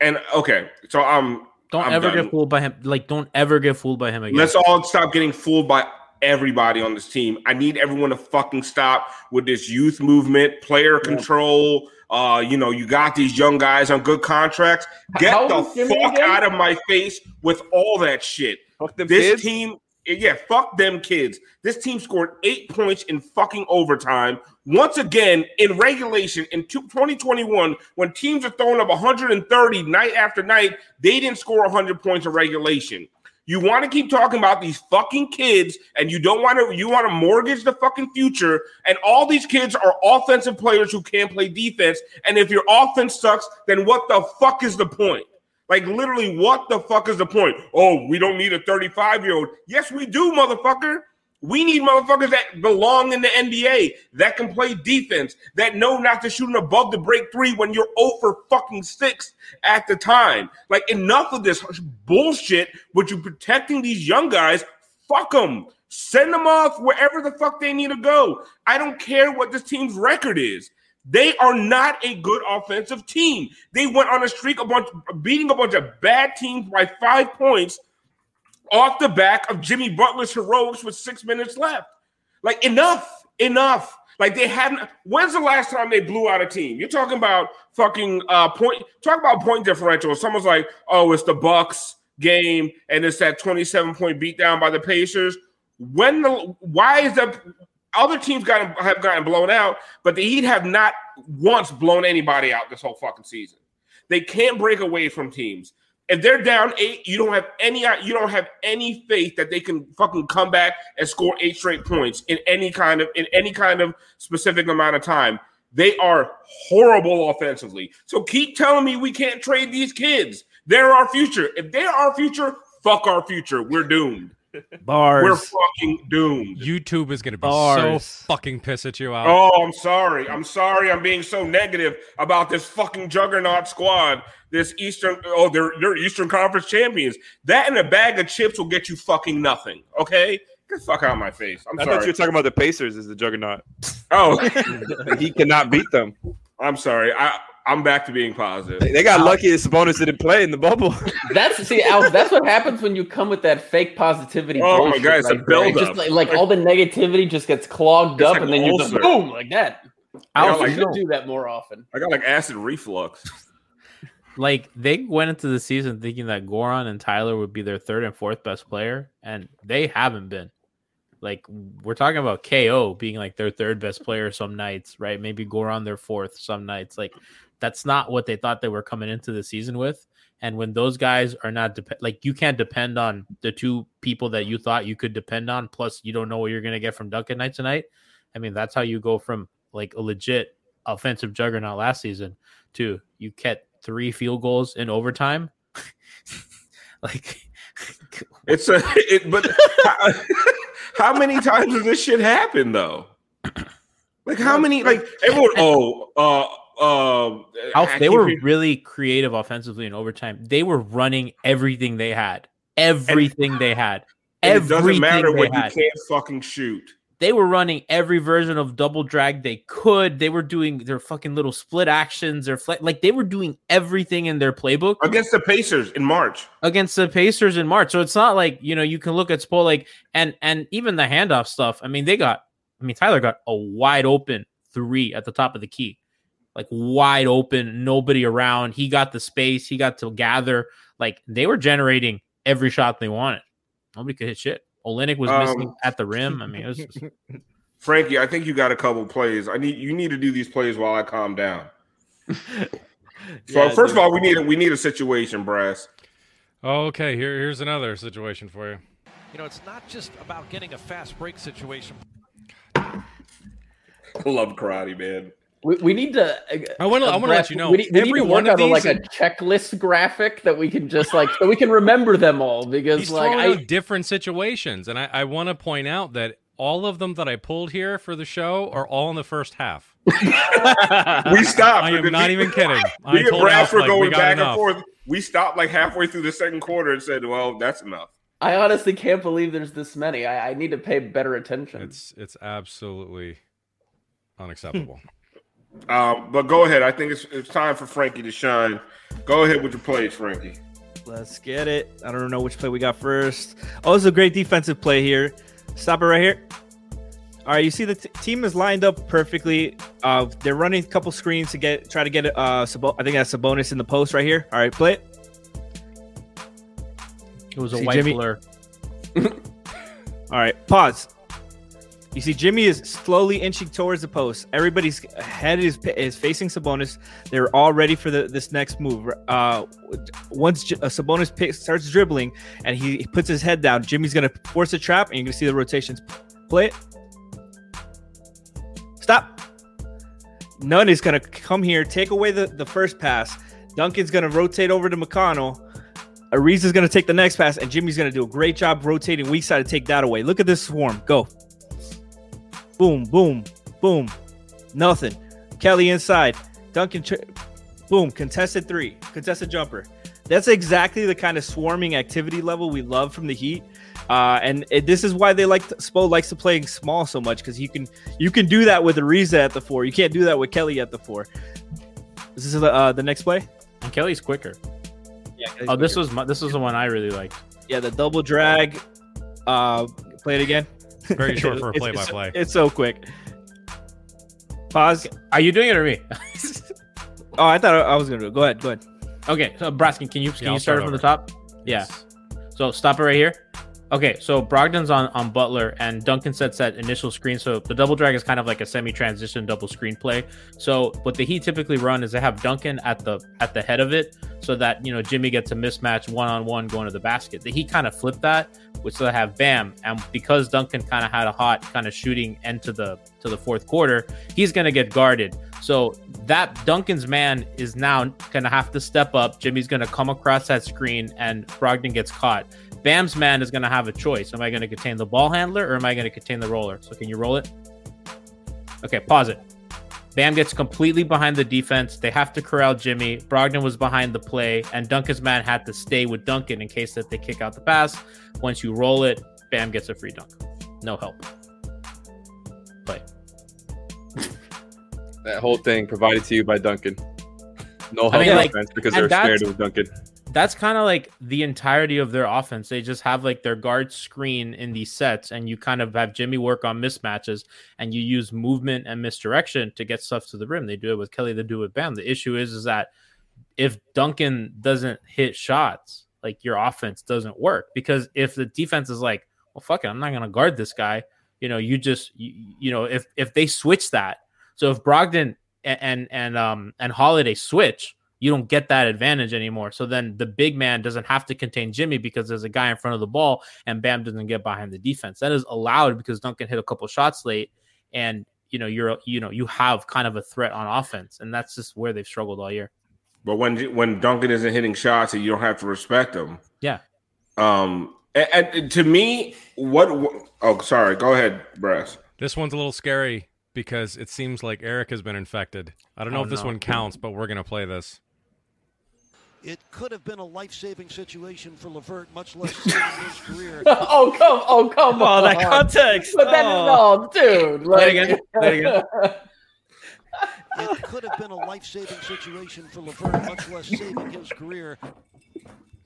Speaker 2: And okay, so I'm
Speaker 4: don't
Speaker 2: I'm
Speaker 4: ever
Speaker 2: done.
Speaker 4: get fooled by him. Like, don't ever get fooled by him again.
Speaker 2: Let's all stop getting fooled by everybody on this team. I need everyone to fucking stop with this youth movement, player yeah. control. Uh, you know, you got these young guys on good contracts. Get How the fuck out of my face with all that shit. this kids? team yeah, fuck them kids. This team scored eight points in fucking overtime. Once again, in regulation in 2021, when teams are throwing up 130 night after night, they didn't score 100 points in regulation. You want to keep talking about these fucking kids, and you don't want to. You want to mortgage the fucking future, and all these kids are offensive players who can't play defense. And if your offense sucks, then what the fuck is the point? Like literally, what the fuck is the point? Oh, we don't need a 35 year old. Yes, we do, motherfucker. We need motherfuckers that belong in the NBA, that can play defense, that know not to shoot an above the break three when you're 0 for fucking six at the time. Like, enough of this bullshit with you protecting these young guys. Fuck them. Send them off wherever the fuck they need to go. I don't care what this team's record is. They are not a good offensive team. They went on a streak, a bunch, beating a bunch of bad teams by five points off the back of Jimmy Butler's heroics with six minutes left. Like enough, enough. Like they hadn't. When's the last time they blew out a team? You're talking about fucking uh point. Talk about point differential. Someone's like, oh, it's the Bucks game, and it's that 27 point beatdown by the Pacers. When the why is that? Other teams got have gotten blown out, but the Heat have not once blown anybody out this whole fucking season. They can't break away from teams if they're down eight, you don't have any you don't have any faith that they can fucking come back and score eight straight points in any kind of in any kind of specific amount of time. They are horrible offensively. So keep telling me we can't trade these kids. They're our future. If they're our future, fuck our future. We're doomed.
Speaker 6: Bars.
Speaker 2: We're fucking doomed.
Speaker 5: YouTube is going to be Bars. so fucking piss at you out.
Speaker 2: Oh, I'm sorry. I'm sorry. I'm being so negative about this fucking juggernaut squad. This Eastern, oh, they're they're Eastern Conference champions. That and a bag of chips will get you fucking nothing. Okay, get the fuck out of my face. I'm
Speaker 8: I
Speaker 2: sorry.
Speaker 8: thought you were talking about the Pacers as the juggernaut.
Speaker 2: Oh, *laughs*
Speaker 8: he cannot beat them.
Speaker 2: I'm sorry. I I'm back to being positive.
Speaker 8: They got lucky that Sabonis didn't play in the bubble. *laughs*
Speaker 3: That's see, Al, that's what happens when you come with that fake positivity.
Speaker 2: Oh my god, it's
Speaker 3: like,
Speaker 2: a build
Speaker 3: Just like, like, all the negativity just gets clogged
Speaker 2: It's
Speaker 3: up,
Speaker 2: like
Speaker 3: and then you just boom like that.
Speaker 2: I got
Speaker 3: Alpha
Speaker 2: like-
Speaker 3: should do that more often.
Speaker 2: I got like acid reflux. *laughs*
Speaker 4: Like they went into the season thinking that Goran and Tyler would be their third and fourth best player, and they haven't been. Like we're talking about KO being like their third best player some nights, right? Maybe Goran their fourth some nights. Like that's not what they thought they were coming into the season with. And when those guys are not dep- like you can't depend on the two people that you thought you could depend on, plus you don't know what you're gonna get from Duncan night tonight. I mean, that's how you go from like a legit offensive juggernaut last season to you get three field goals in overtime. *laughs* like *laughs*
Speaker 2: It's a it, but how, *laughs* how many times does this shit happen though? Like how many? Like everyone? Oh, uh, uh,
Speaker 4: Alf, they were really creative offensively in overtime. They were running everything they had. Everything they had.
Speaker 2: and it
Speaker 4: Everything
Speaker 2: doesn't matter when you can't fucking shoot.
Speaker 4: They were running every version of double drag they could. They were doing their fucking little split actions. Their like they were doing everything in their playbook
Speaker 2: against the Pacers in March.
Speaker 4: Against the Pacers in March. So it's not like you know you can look at Spo like and and even the handoff stuff. I mean they got. I mean Tyler got a wide open three at the top of the key, like wide open, nobody around. He got the space. He got to gather. Like they were generating every shot they wanted. Nobody could hit shit. Olynyk was missing
Speaker 2: Um,
Speaker 4: at the rim. I mean, it was just, *laughs*
Speaker 2: Frankie, I think you got a couple plays. I need you need to do these plays while I calm down. *laughs* So
Speaker 5: Yeah,
Speaker 2: first of all, we need a, we need a situation, brass.
Speaker 5: Okay, here, here's another situation for you.
Speaker 7: You know, it's not just about getting a fast break situation.
Speaker 2: I love karate, man.
Speaker 3: We, we need to. uh,
Speaker 5: I wanna- I
Speaker 3: uh,
Speaker 5: wanna let you know,
Speaker 3: We need, we need
Speaker 5: every
Speaker 3: to
Speaker 5: one
Speaker 3: work
Speaker 5: of
Speaker 3: on like
Speaker 5: these-
Speaker 3: a checklist graphic that we can just like so we can remember them all because
Speaker 5: He's
Speaker 3: like
Speaker 5: throwing
Speaker 3: I
Speaker 5: out different situations, and I, I want to point out that all of them that I pulled here for the show are all in the first half. *laughs*
Speaker 2: We stopped.
Speaker 5: I am not
Speaker 2: we-
Speaker 5: even kidding. *laughs* I
Speaker 2: Me and
Speaker 5: told
Speaker 2: Brass were
Speaker 5: like,
Speaker 2: going
Speaker 5: got
Speaker 2: back
Speaker 5: enough.
Speaker 2: and forth. We stopped like halfway through the second quarter and said, "Well, that's enough."
Speaker 3: I honestly can't believe there's this many. I, I need to pay better attention.
Speaker 5: It's it's absolutely unacceptable. *laughs*
Speaker 2: Um, but go ahead. I think it's it's time for Frankie to shine. Go ahead with your plays, Frankie.
Speaker 6: Let's get it. I don't know which play we got first. Oh, this is a great defensive play here. Stop it right here. All right, you see the t- team is lined up perfectly. Uh, they're running a couple screens to get try to get uh, Sabo- I think that's Sabonis in the post right here. All right, play it.
Speaker 4: it was a
Speaker 6: See,
Speaker 4: white
Speaker 6: Jimmy-
Speaker 4: blur. *laughs*
Speaker 6: All right, pause. You see, Jimmy is slowly inching towards the post. Everybody's head is is facing Sabonis. They're all ready for the, this next move. Uh, once uh, Sabonis starts dribbling and he, he puts his head down, Jimmy's gonna force a trap, and you're gonna see the rotations. Play it. Stop. Nunn is gonna come here, take away the, the first pass. Duncan's gonna rotate over to McConnell. Ariza's gonna take the next pass, and Jimmy's gonna do a great job rotating weak side to take that away. Look at this swarm. Go. Boom, boom, boom. Nothing. Kelly inside. Duncan, boom. Contested three. Contested jumper. That's exactly the kind of swarming activity level we love from the Heat. Uh, and it, this is why they like to, Spo likes to playing small so much because you can you can do that with Ariza at the four. You can't do that with Kelly at the four. This is the uh, the next play.
Speaker 4: And Kelly's quicker. Yeah. Kelly's oh, this quicker. was my, this was the one I really liked.
Speaker 6: Yeah, the double drag. Uh, play it again.
Speaker 5: Very short *laughs* for a play by play.
Speaker 6: It's so quick. Pause.
Speaker 4: Are you doing it or me? *laughs*
Speaker 6: oh, I thought I was gonna do it. Go ahead. Go ahead.
Speaker 4: Okay, so Braskin, can you can yeah, you start, start from the top? Yes. Yeah. So stop it right here. Okay, so Brogdon's on on Butler and Duncan sets that initial screen. So the double drag is kind of like a semi-transition double screen play. So what the Heat typically run is they have Duncan at the at the head of it, so that you know Jimmy gets a mismatch one on one going to the basket. The Heat kind of flip that, which so they have Bam, and because Duncan kind of had a hot kind of shooting end to the to the fourth quarter, he's gonna get guarded. So that Duncan's man is now gonna have to step up. Jimmy's gonna come across that screen, and Brogdon gets caught. Bam's man is going to have a choice. Am I going to contain the ball handler or am I going to contain the roller? So can you roll it? Okay, pause it. Bam gets completely behind the defense. They have to corral Jimmy. Brogdon was behind the play, and Duncan's man had to stay with Duncan in case that they kick out the pass. Once you roll it, Bam gets a free dunk. No help. Play. *laughs*
Speaker 8: that whole thing provided to you by Duncan. No help I mean, like, because they're scared of Duncan
Speaker 4: that's kind of like the entirety of their offense. They just have like their guard screen in these sets, and you kind of have Jimmy work on mismatches, and you use movement and misdirection to get stuff to the rim. They do it with Kelly, they do it with Bam. The issue is, is that if Duncan doesn't hit shots, like your offense doesn't work because if the defense is like, well, fuck it, I'm not gonna guard this guy. You know, you just you, you know if if they switch that, so if Brogdon and and, and um and Holiday switch you don't get that advantage anymore. So then the big man doesn't have to contain Jimmy because there's a guy in front of the ball and Bam doesn't get behind the defense. That is allowed because Duncan hit a couple shots late and you know you're you know you have kind of a threat on offense and that's just where they've struggled all year.
Speaker 2: But when when Duncan isn't hitting shots and you don't have to respect him.
Speaker 4: Yeah.
Speaker 2: Um and, and to me what, what oh sorry, go ahead, Brass.
Speaker 5: This one's a little scary because it seems like Eric has been infected. I don't know oh, if this no. one counts, but we're going to play this.
Speaker 12: It could have been a life-saving situation for LeVert, much less *laughs* saving his career.
Speaker 3: oh come! Oh come oh, on!
Speaker 6: that context.
Speaker 3: But then, oh. no, dude.
Speaker 4: Like, Play again. Play again. *laughs*
Speaker 12: it could have been a life-saving situation for LeVert, much less saving his career.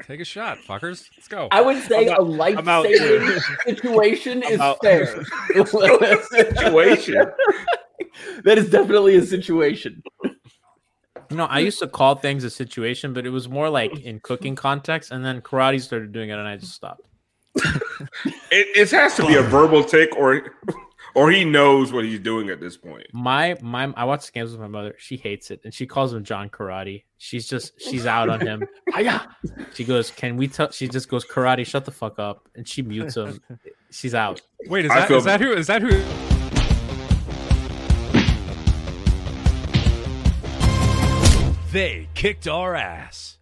Speaker 5: Take a shot, fuckers. Let's go.
Speaker 3: I would say a life-saving *laughs* situation is fair.
Speaker 2: situation.
Speaker 3: that is definitely a situation.
Speaker 4: You know, I used to call things a situation, but it was more like in cooking context, and then karate started doing it, and I just stopped.
Speaker 2: it, it has to be a verbal tick, or or he knows what he's doing at this point.
Speaker 4: My my, I watch games with my mother. She hates it, and she calls him John Karate. She's just she's out on him. *laughs* she goes, "Can we tell?" She just goes, "Karate, shut the fuck up," and she mutes him. She's out.
Speaker 5: Wait, is that is that who is that who? They kicked our ass.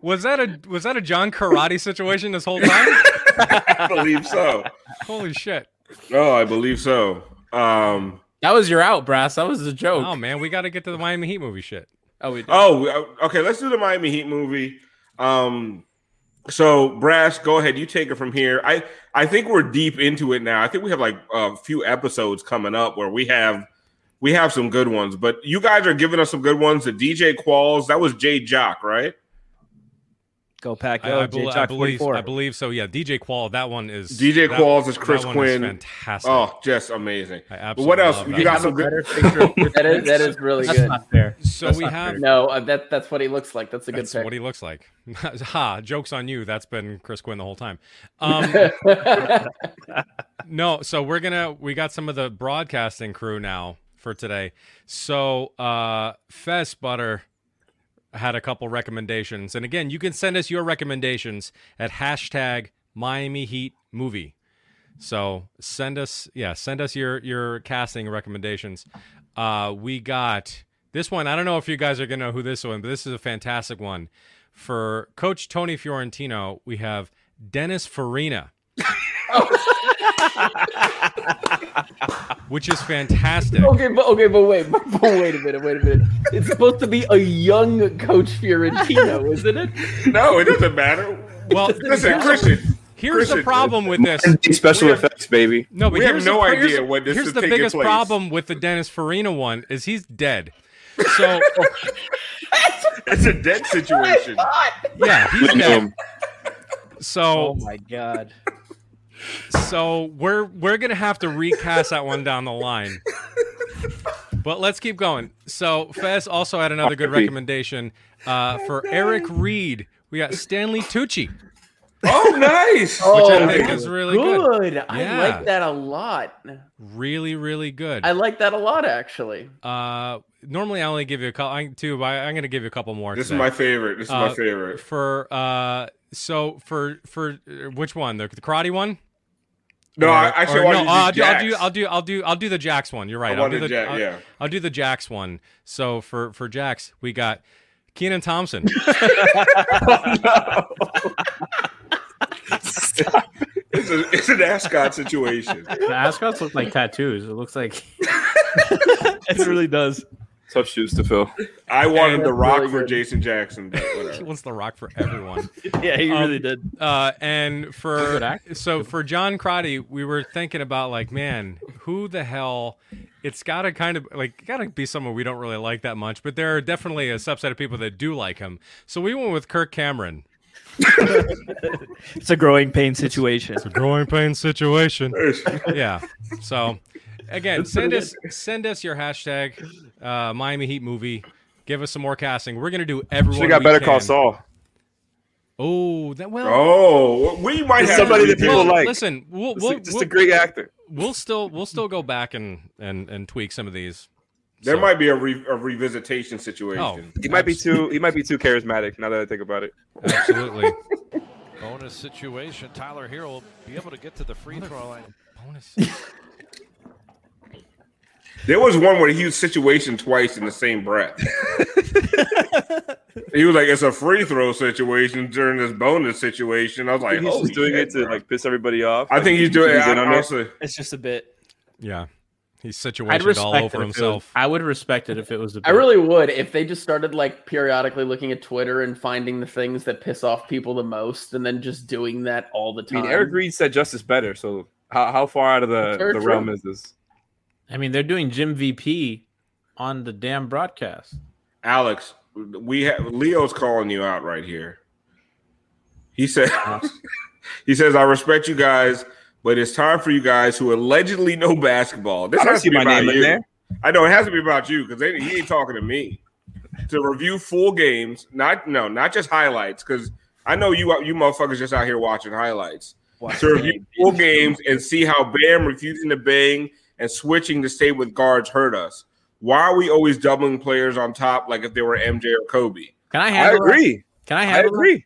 Speaker 5: Was that a was that a John Karate situation this whole time? *laughs*
Speaker 2: I believe so.
Speaker 5: Holy shit!
Speaker 2: Oh, I believe so. Um,
Speaker 4: that was your out, brass. That was a joke.
Speaker 5: Oh man, we got to get to the Miami Heat movie shit.
Speaker 4: Oh, we.
Speaker 2: Oh, okay. Let's do the Miami Heat movie. Um, so brass, go ahead. You take it from here. I I think we're deep into it now. I think we have like a few episodes coming up where we have we have some good ones, but you guys are giving us some good ones. The DJ Qualls, that was Jay Jock, right?
Speaker 6: Go pack.
Speaker 5: I,
Speaker 6: Go.
Speaker 5: I, bel-
Speaker 6: J-Jock
Speaker 5: I believe I believe so. Yeah, DJ Qualls. That one is
Speaker 2: DJ
Speaker 5: that-
Speaker 2: Qualls is
Speaker 5: that
Speaker 2: Chris
Speaker 5: one
Speaker 2: Quinn.
Speaker 5: fantastic.
Speaker 2: Oh, just amazing.
Speaker 5: I
Speaker 2: But
Speaker 5: absolutely
Speaker 2: what else?
Speaker 5: love
Speaker 2: You
Speaker 5: that.
Speaker 2: got some good.
Speaker 3: better picture *laughs* That is that is really
Speaker 4: That's
Speaker 3: good.
Speaker 4: not fair.
Speaker 5: So
Speaker 4: That's
Speaker 5: we
Speaker 4: not
Speaker 5: have
Speaker 4: fair.
Speaker 3: No, uh, that that's what he looks like. That's a good
Speaker 5: that's
Speaker 3: pick.
Speaker 5: what he looks like. *laughs* ha! Jokes on you. That's been Chris Quinn the whole time. Um, *laughs* no, so we're gonna we got some of the broadcasting crew now for today. So uh Fez Butter had a couple recommendations. And again, you can send us your recommendations at hashtag Miami Heat movie. So send us yeah, send us your your casting recommendations. Uh we got this one. I don't know if you guys are gonna know who this one, but this is a fantastic one. For Coach Tony Fiorentino, we have Dennis Farina. *laughs* which is fantastic.
Speaker 3: Okay, but okay, but wait, but, *laughs* but wait a minute, wait a minute. It's supposed to be a young Coach Fiorentino, isn't it?
Speaker 2: No, it doesn't matter.
Speaker 5: Well, *laughs*
Speaker 2: Listen, Christian.
Speaker 5: Here's the problem with this.
Speaker 8: Special
Speaker 2: have-
Speaker 8: effects, baby.
Speaker 5: No, but
Speaker 2: We have
Speaker 5: here's
Speaker 2: no
Speaker 5: the,
Speaker 2: idea
Speaker 5: here's,
Speaker 2: when this
Speaker 5: here's the biggest
Speaker 2: place.
Speaker 5: problem with the Dennis Farina one is he's dead. So *laughs*
Speaker 2: It's a dead situation.
Speaker 5: yeah, he's dead. So
Speaker 6: Oh my god.
Speaker 5: So we're we're gonna have to recast that one down the line. But let's keep going. So Fez also had another good recommendation uh, for Eric Reed. We got Stanley Tucci,
Speaker 2: Oh, nice.
Speaker 3: Oh,
Speaker 5: which I think is really good.
Speaker 3: good. I
Speaker 5: Yeah.
Speaker 3: like that a lot.
Speaker 5: Really, really good.
Speaker 3: I like that a lot, actually.
Speaker 5: Uh, normally I only give you a couple, I, two, but I, I'm gonna give you a couple more.
Speaker 2: This is my favorite. This is
Speaker 5: Uh,
Speaker 2: my favorite.
Speaker 5: for uh so for for uh, which one the, the karate one
Speaker 2: No,
Speaker 5: Or-
Speaker 2: I actually
Speaker 5: or
Speaker 2: want
Speaker 5: no,
Speaker 2: to
Speaker 5: I'll,
Speaker 2: do,
Speaker 5: do, I'll do I'll do I'll do I'll do the Jax one. You're right.
Speaker 2: I
Speaker 5: I'll do the
Speaker 2: Jax,
Speaker 5: I'll,
Speaker 2: yeah.
Speaker 5: I'll do the Jax one. So for for Jax, we got Kenan Thompson. *laughs*
Speaker 2: Oh, it's, a, it's an ascot situation.
Speaker 4: The ascots look like tattoos. It looks like *laughs* *laughs*
Speaker 6: It really does.
Speaker 8: Tough shoes to fill.
Speaker 2: I wanted
Speaker 3: That's
Speaker 2: the Rock
Speaker 3: really
Speaker 2: for
Speaker 3: good.
Speaker 2: Jason Jackson. But *laughs*
Speaker 5: he wants the rock for everyone. *laughs*
Speaker 6: Yeah, he
Speaker 5: Um,
Speaker 6: really did.
Speaker 5: Uh, and for so for John Crotty, we were thinking about like, man, who the hell? It's got to kind of like got to be someone we don't really like that much, but there are definitely a subset of people that do like him. So we went with Kirk Cameron. *laughs*
Speaker 6: It's a growing pain situation.
Speaker 5: It's a growing pain situation. *laughs* yeah. So again, send us send us your hashtag uh, Miami Heat movie. Give us some more casting. We're gonna do everyone.
Speaker 8: Should have got
Speaker 5: we
Speaker 8: better
Speaker 5: can.
Speaker 8: call Saul.
Speaker 5: Oh, that well.
Speaker 2: Oh, we might have
Speaker 8: somebody that people
Speaker 5: well,
Speaker 8: like.
Speaker 5: Listen, we'll,
Speaker 8: Just,
Speaker 5: we'll,
Speaker 8: a, just
Speaker 5: we'll,
Speaker 8: a great actor.
Speaker 5: we'll still we'll still go back and and and tweak some of these.
Speaker 2: There
Speaker 5: So-
Speaker 2: might be a, re, a revisitation situation.
Speaker 5: Oh,
Speaker 8: He might be too. He might be too charismatic. Now that I think about it.
Speaker 5: absolutely. *laughs*
Speaker 7: Bonus situation. Tyler Herro will be able to get to the free throw line.
Speaker 5: Bonus.
Speaker 2: There was one where he used situation twice in the same breath. *laughs* he was like, "It's a free throw situation during this bonus situation." I was like,
Speaker 8: he's
Speaker 2: "Oh,
Speaker 8: just doing it to like piss everybody off.
Speaker 2: I think he's doing it.
Speaker 8: He's in
Speaker 2: I,
Speaker 8: it.
Speaker 2: honestly,
Speaker 6: It's just a bit.
Speaker 5: Yeah, he's
Speaker 4: I'd
Speaker 5: situated
Speaker 4: respect
Speaker 5: all
Speaker 4: it
Speaker 5: over
Speaker 4: if it was-
Speaker 5: himself.
Speaker 4: I would respect it if it was. A
Speaker 3: I
Speaker 4: bit.
Speaker 3: really would if they just started like periodically looking at Twitter and finding the things that piss off people the most, and then just doing that all the
Speaker 8: I
Speaker 3: time.
Speaker 8: mean, Eric Reed said justice better. So how, how far out of the,
Speaker 3: That's
Speaker 8: the realm is this?
Speaker 4: I mean, they're doing Jim VP on the damn broadcast.
Speaker 2: Alex, we have Leo's calling you out right here. He said, *laughs* "He says I respect you guys, but it's time for you guys who allegedly know basketball. This
Speaker 8: I
Speaker 2: has
Speaker 8: see
Speaker 2: to be
Speaker 8: my
Speaker 2: about
Speaker 8: name
Speaker 2: you.
Speaker 8: there.
Speaker 2: I know it has to be about you because he ain't talking to me. to review full games, not no, not just highlights. Because I know you you motherfuckers just out here watching highlights. to review full games and see how Bam refusing to bang and switching to stay with guards hurt us. Why are we always doubling players on top like if they were MJ or Kobe?
Speaker 4: Can I have? I
Speaker 8: agree.
Speaker 4: Can I have? I
Speaker 8: agree.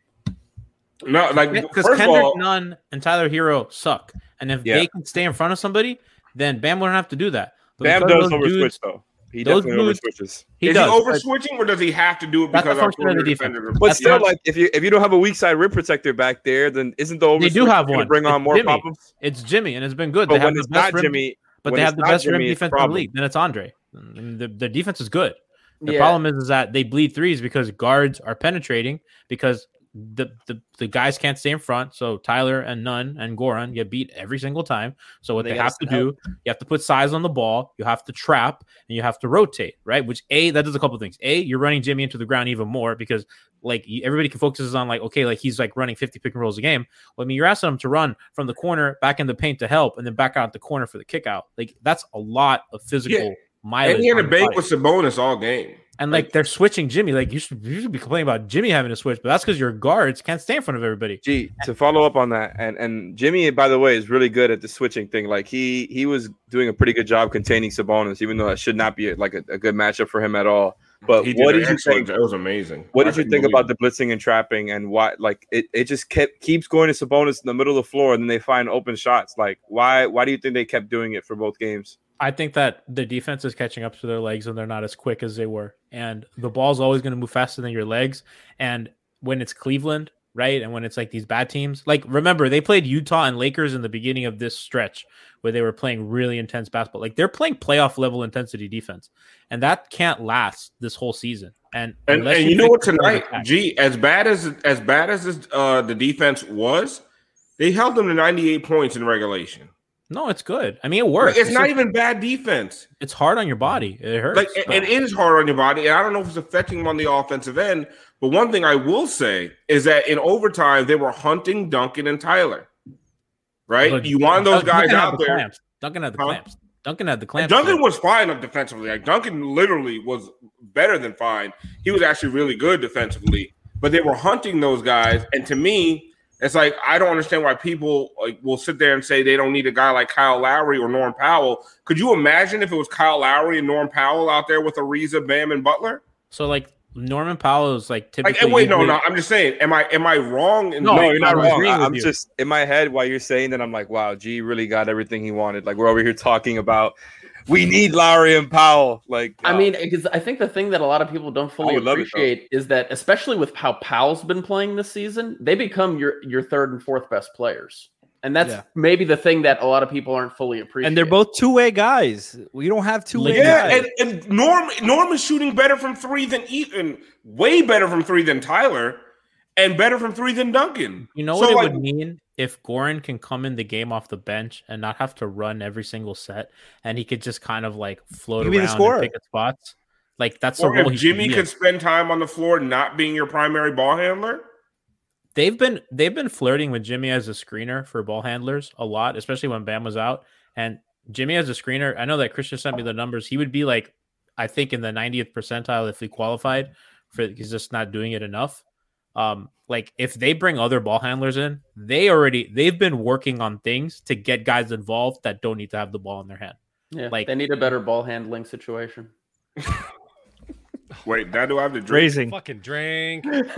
Speaker 2: No, like
Speaker 4: Because
Speaker 2: first
Speaker 4: Kendrick
Speaker 2: all,
Speaker 4: Nunn and Tyler Herro suck, and if
Speaker 8: Yeah.
Speaker 4: they can stay in front of somebody, then Bam wouldn't have to do that. But
Speaker 8: Bam does
Speaker 4: those
Speaker 8: over
Speaker 4: dudes-
Speaker 8: switch though. He
Speaker 4: those
Speaker 8: definitely over switches.
Speaker 4: He
Speaker 2: is
Speaker 4: does.
Speaker 2: he over switching or does he have to do it because our
Speaker 4: function of the
Speaker 2: perimeter
Speaker 4: defense.
Speaker 8: But
Speaker 4: That's
Speaker 8: still, like if you if you don't have a weak side rim protector back there, then isn't the over
Speaker 4: They do have
Speaker 8: gonna
Speaker 4: one.
Speaker 8: Bring on
Speaker 4: It's
Speaker 8: more
Speaker 4: Jimmy.
Speaker 8: problems.
Speaker 4: It's Jimmy, and it's been good.
Speaker 8: But
Speaker 4: they have
Speaker 8: when
Speaker 4: the best
Speaker 8: not
Speaker 4: rim,
Speaker 8: Jimmy,
Speaker 4: but they have the best rim
Speaker 8: Jimmy, it's a
Speaker 4: defense in the league. Then it's Andre. And the, the defense is good. The
Speaker 3: Yeah.
Speaker 4: problem is, is that they bleed threes because guards are penetrating because the, the the guys can't stay in front. So Tyler and Nunn and Goran get beat every single time. So what they, they have to do, you have to put size on the ball, you have to trap, and you have to rotate, right? Which a that does a couple things. A you're running Jimmy into the ground even more because like everybody can focus on like okay, like he's like running 50 pick and rolls a game. Well, I mean, you're asking him to run from the corner back in the paint to help, and then back out the corner for the kick out. Like that's a lot of physical. Yeah. Mileage
Speaker 2: and he had a bank with Sabonis all game.
Speaker 4: And like they're switching Jimmy. Like you should, you should be complaining about Jimmy having to switch, but that's because your guards can't stay in front of everybody.
Speaker 8: Gee, to follow up on that, and and Jimmy, by the way, is really good at the switching thing. Like he he was doing a pretty good job containing Sabonis, even though that should not be like a, a good matchup for him at all. But
Speaker 2: did
Speaker 8: what
Speaker 2: did you think? It was amazing.
Speaker 8: What I did you think about it. the blitzing and trapping and why? Like it, it just kept keeps going to Sabonis in the middle of the floor, and then they find open shots. Like why? Why do you think they kept doing it for both games?
Speaker 4: I think that the defense is catching up to their legs and they're not as quick as they were. And the ball's always going to move faster than your legs. And when it's Cleveland, right? And when it's like these bad teams, like remember, they played Utah and Lakers in the beginning of this stretch where they were playing really intense basketball. Like they're playing playoff level intensity defense. And that can't last this whole season. And
Speaker 2: and, and you, you know what tonight, gee, as bad as as bad as this, uh, the defense was, they held them to 98 points in regulation.
Speaker 4: No, it's good. I mean, it works.
Speaker 2: It's, it's not even bad defense.
Speaker 4: It's hard on your body. Mm. It hurts.
Speaker 2: Like it, it is hard on your body, and I don't know if it's affecting them on the offensive end. But one thing I will say is that in overtime they were hunting Duncan and Tyler. Right? But you want those guys out the there.
Speaker 4: Clamps. Duncan had the huh? clamps. Duncan had the clamps.
Speaker 2: Duncan there. was fine up defensively. Like Duncan literally was better than fine. He was actually really good defensively. But they were hunting those guys, and to me, it's like I don't understand why people like will sit there and say they don't need a guy like Kyle Lowry or Norm Powell. Could you imagine if it was Kyle Lowry and Norm Powell out there with Ariza, Bam, and Butler?
Speaker 4: So like Norman Powell is like typically.
Speaker 2: Like, wait, no, no. I'm just saying. Am I am I wrong?
Speaker 8: no, no, you're not wrong. I, am just in my head while you're saying that. I'm like, wow, G really got everything he wanted. Like we're over here talking about we need Lowry and Powell. Like,
Speaker 3: I mean, uh, because I think the thing that a lot of people don't fully appreciate is that, especially with how Powell's been playing this season, they become your your third and fourth best players. And that's yeah. maybe the thing that a lot of people aren't fully appreciating.
Speaker 6: And they're both two way guys. We don't have two way
Speaker 2: yeah, guys. And, and Norm Norm is shooting better from three than Ethan, way better from three than Tyler, and better from three than Duncan.
Speaker 4: You know so what it like, would mean if Goran can come in the game off the bench and not have to run every single set, and he could just kind of like float around and pick at spots. Like that's
Speaker 2: or the role. If Jimmy could spend time on the floor, not being your primary ball handler.
Speaker 4: They've been they've been flirting with Jimmy as a screener for ball handlers a lot, especially when Bam was out. And Jimmy as a screener, I know that Christian sent me the numbers. He would be like, I think in the 90th percentile if he qualified for he's just not doing it enough. Um, like if they bring other ball handlers in, they already they've been working on things to get guys involved that don't need to have the ball in their hand.
Speaker 3: Yeah, like they need a better ball handling situation.
Speaker 2: Wait, now do I have to drink?
Speaker 5: Raising. Fucking drink. *laughs*